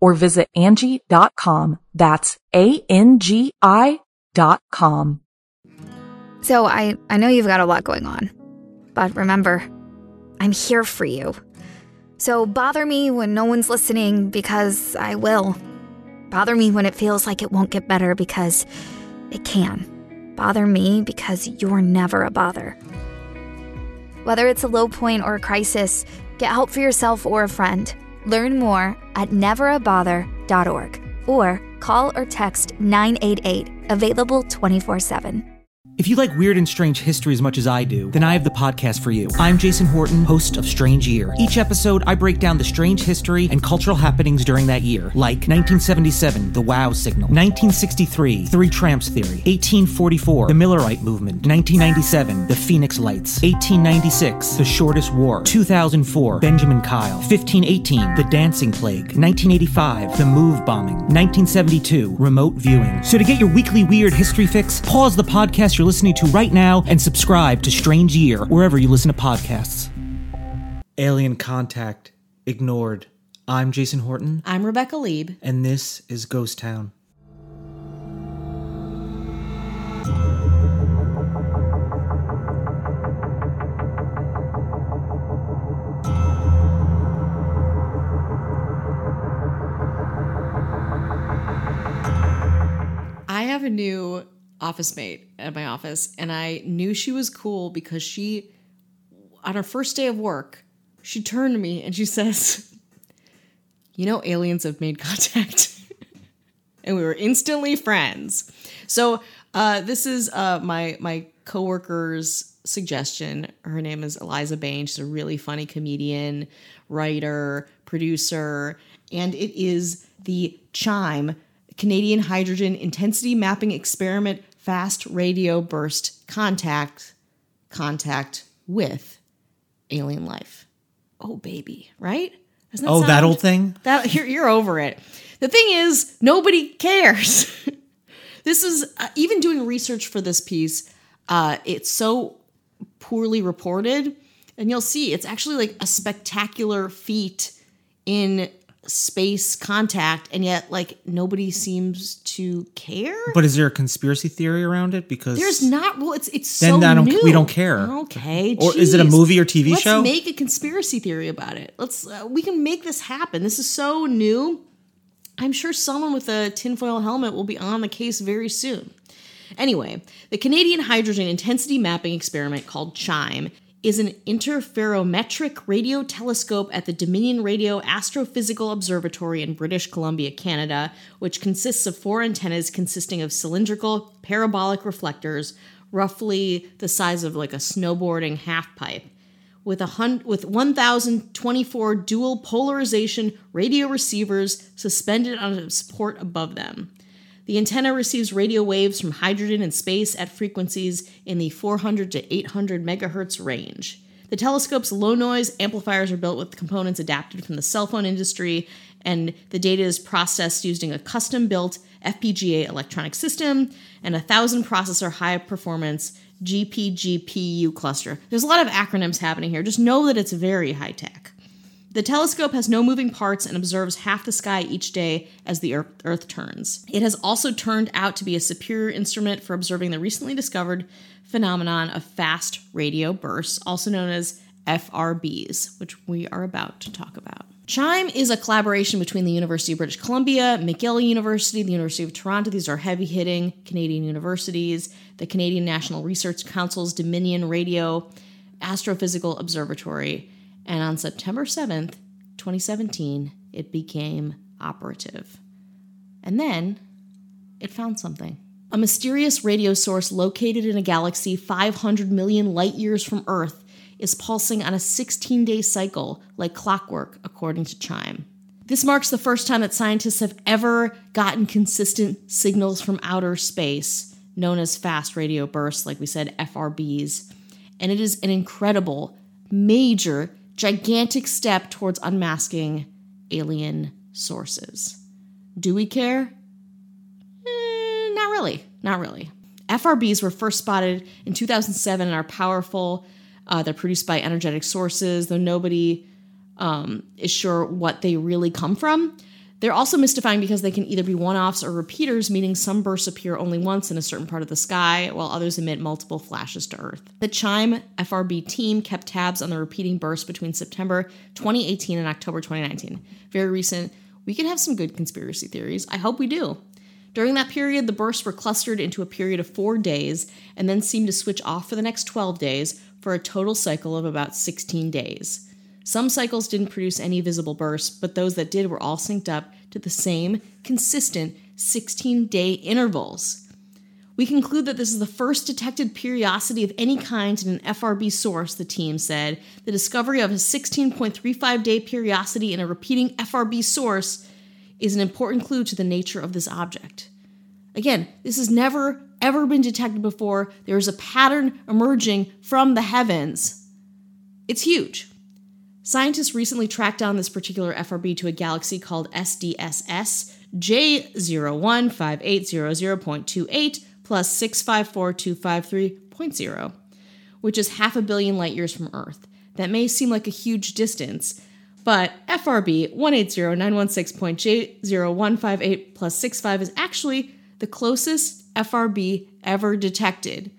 or visit Angi.com. That's A-N-G-I dot com. So I, I know you've got a lot going on, but remember, I'm here for you. So bother me when no one's listening because I will. Bother me when it feels like it won't get better because it can. Bother me because you're never a bother. Whether it's a low point or a crisis, get help for yourself or a friend. Learn more at neverabother.org or call or text 988, available 24 7. If you like weird and strange history as much as I do, then I have the podcast for you. I'm Jason Horton, host of Strange Year. Each episode, I break down the strange history and cultural happenings during that year, like 1977, the Wow Signal, 1963, Three Tramps Theory, 1844, the Millerite Movement, 1997, the Phoenix Lights, 1896, the Shortest War, 2004, Benjamin Kyle, 1518, the Dancing Plague, 1985, the Move Bombing, 1972, Remote Viewing. So to get your weekly weird history fix, pause the podcast you're listening to right now and subscribe to Strange Year wherever you listen to podcasts. Alien Contact Ignored. I'm Jason Horton, I'm Rebecca Leib. and this is Ghost Town. I have a new office mate at my office, and I knew she was cool because she, on her first day of work, she turned to me and she says, You know, aliens have made contact. and we were instantly friends. So, uh, this is uh, my, my coworker's suggestion. Her name is Eliza Bain. She's a really funny comedian, writer, producer, and it is the Chime Canadian Hydrogen Intensity Mapping Experiment Fast Radio Burst Contact Contact with Alien Life. Oh baby, right? Doesn't Oh, that old thing? That you're, you're over it. The thing is, nobody cares. this is uh, even doing research for this piece. Uh, it's so poorly reported, and you'll see it's actually like a spectacular feat in space contact, and yet like nobody seems to care. But is there a conspiracy theory around it? Because There's not. Well, it's it's Then so I don't- new. we don't care. Okay, Or is it a movie or TV Let's show? make a conspiracy theory about it. Let's. Uh, we can make this happen. This is so new. I'm sure someone with a tinfoil helmet will be on the case very soon. Anyway, the Canadian Hydrogen Intensity Mapping Experiment called CHIME is an interferometric radio telescope at the Dominion Radio Astrophysical Observatory in British Columbia, Canada, which consists of four antennas consisting of cylindrical parabolic reflectors, roughly the size of like a snowboarding half pipe with a hun- with 1024 dual polarization radio receivers suspended on a support above them. The antenna receives radio waves from hydrogen in space at frequencies in the 400 to 800 megahertz range. The telescope's low noise amplifiers are built with components adapted from the cell phone industry, and the data is processed using a custom built FPGA electronic system and a 1000 processor high performance GPGPU cluster. There's a lot of acronyms happening here. Just know that it's very high tech. The telescope has no moving parts and observes half the sky each day as the Earth, Earth turns. It has also turned out to be a superior instrument for observing the recently discovered phenomenon of fast radio bursts, also known as FRBs, which we are about to talk about. CHIME is a collaboration between the University of British Columbia, McGill University, the University of Toronto. These are heavy hitting Canadian universities, the Canadian National Research Council's Dominion Radio Astrophysical Observatory. And on September 7th, 2017, it became operative. And then it found something. A mysterious radio source located in a galaxy 500 million light years from Earth is pulsing on a 16 day cycle like clockwork, according to Chime. This marks the first time that scientists have ever gotten consistent signals from outer space, known as fast radio bursts, like we said, FRBs. And it is an incredible, major, gigantic step towards unmasking alien sources. Do we care? Eh, not really. Not really. FRBs were first spotted in 2007 and are powerful uh, they're produced by energetic sources, though nobody um, is sure what they really come from. They're also mystifying because they can either be one offs or repeaters, meaning some bursts appear only once in a certain part of the sky, while others emit multiple flashes to Earth. The Chime FRB team kept tabs on the repeating bursts between September 2018 and October 2019. Very recent. We could have some good conspiracy theories. I hope we do. During that period, the bursts were clustered into a period of four days and then seemed to switch off for the next 12 days, for a total cycle of about 16 days. Some cycles didn't produce any visible bursts, but those that did were all synced up to the same, consistent 16 day intervals. We conclude that this is the first detected periodicity of any kind in an FRB source, the team said. The discovery of a 16.35 day periodicity in a repeating FRB source is an important clue to the nature of this object. Again, this has never ever been detected before. There is a pattern emerging from the heavens. It's huge. Scientists recently tracked down this particular FRB to a galaxy called SDSS J015800.28 plus 654253.0, which is half a billion light years from Earth. That may seem like a huge distance, but FRB 180.916.J0158 plus 65 is actually the closest FRB ever detected.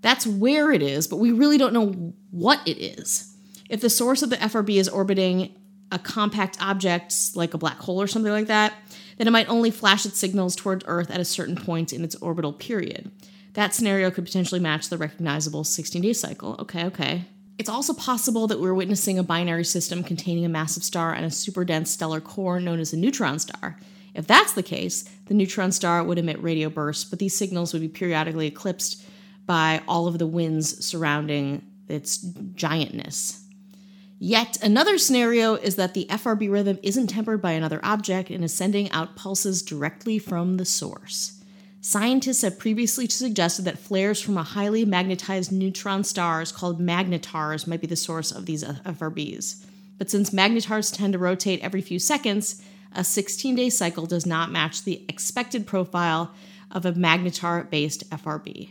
That's where it is, but we really don't know what it is. If the source of the FRB is orbiting a compact object like a black hole or something like that, then it might only flash its signals toward Earth at a certain point in its orbital period. That scenario could potentially match the recognizable 16 day cycle. Okay, okay. It's also possible that we're witnessing a binary system containing a massive star and a super dense stellar core known as a neutron star. If that's the case, the neutron star would emit radio bursts, but these signals would be periodically eclipsed by all of the winds surrounding its giantness. Yet another scenario is that the FRB rhythm isn't tempered by another object and is sending out pulses directly from the source. Scientists have previously suggested that flares from a highly magnetized neutron stars called magnetars might be the source of these uh, FRBs. But since magnetars tend to rotate every few seconds, a 16 day cycle does not match the expected profile of a magnetar based FRB.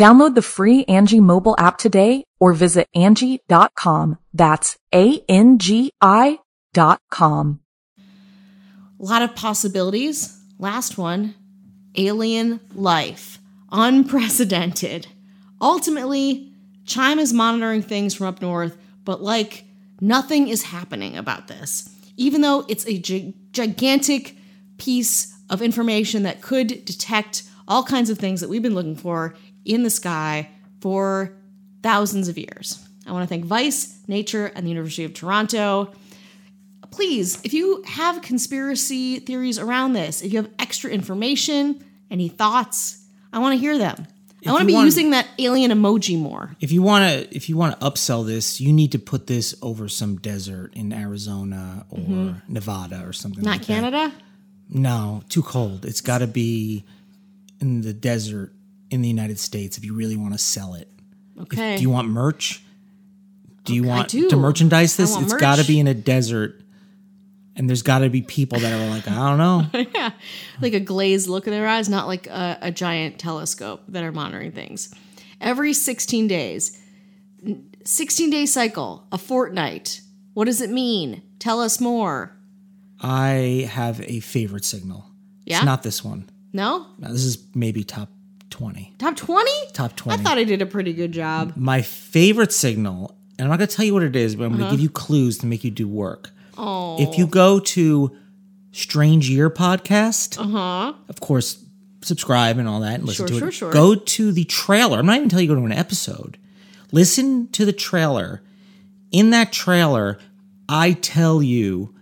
Download the free Angi mobile app today or visit Angi.com. That's A-N-G-I dot com. A lot of possibilities. Last one, alien life. Unprecedented. Ultimately, Chime is monitoring things from up north, but like nothing is happening about this. Even though it's a gi- gigantic piece of information that could detect all kinds of things that we've been looking for in the sky for thousands of years. I want to thank Vice, Nature, and the University of Toronto. Please, if you have conspiracy theories around this, if you have extra information, any thoughts, I want to hear them. If I want to be want- using that alien emoji more. If you want to, if you want to upsell this, you need to put this over some desert in Arizona or Nevada or something. Mm-hmm. Not like that. Canada? No, too cold. It's got to be in the desert in the United States if you really want to sell it. Okay. Do you want merch? Do you want do. to merchandise this? It's got to be in a desert, and there's got to be people that are like, I don't know. yeah. like a glazed look in their eyes, not like a, a giant telescope that are monitoring things. Every 16 days, 16 day cycle, a fortnight. What does it mean? Tell us more. I have a favorite signal. Yeah? It's not this one. No? Now, this is maybe top twenty. Top 20? Top 20. I thought I did a pretty good job. My favorite signal, and I'm not going to tell you what it is, but I'm going Uh-huh. to give you clues to make you do work. Oh. If you go to Strange Year Podcast, uh-huh. of course, subscribe and all that and listen Sure, to it. sure, sure. Go to the trailer. I'm not even telling you to go to an episode. Listen to the trailer. In that trailer, I tell you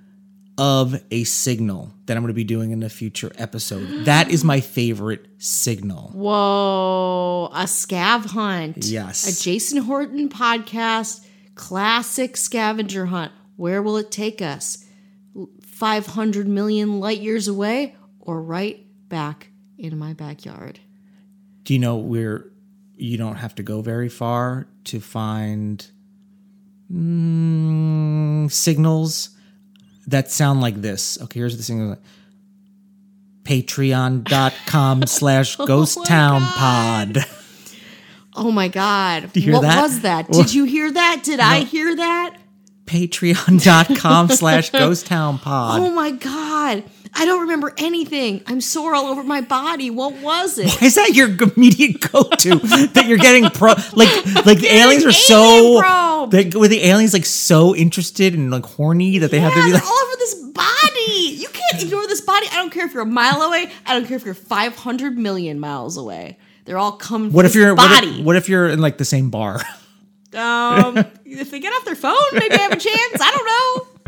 of a signal that I'm going to be doing in a future episode. That is my favorite signal. Whoa, a scav hunt. Yes. A Jason Horton podcast, classic scavenger hunt. Where will it take us? 500 million light years away or right back in my backyard? Do you know where you don't have to go very far to find mm, signals that sound like this? Okay, here's the signal. Patreon.com slash oh ghost town pod. Oh my God. what that? was that? Did you hear that? Did I hear that? Patreon.com slash ghost town pod. Oh my God. I don't remember anything. I'm sore all over my body. What was it? Is that your immediate go-to that you're getting pro like like the aliens are so probe. they, were the aliens like so interested and like horny that they have to be like all over this body. You can't ignore this body. I don't care if you're a mile away. I don't care if you're 500 million miles away. They're all coming. what if you're this what body? if, what if you're in like the same bar? um, if they get off their phone, maybe I have a chance. I don't know.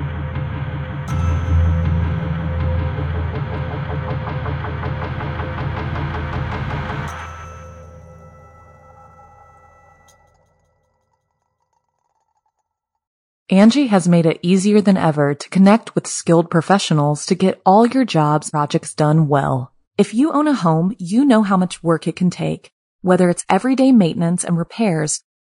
Angi has made it easier than ever to connect with skilled professionals to get all your jobs projects done well. If you own a home, you know how much work it can take, whether it's everyday maintenance and repairs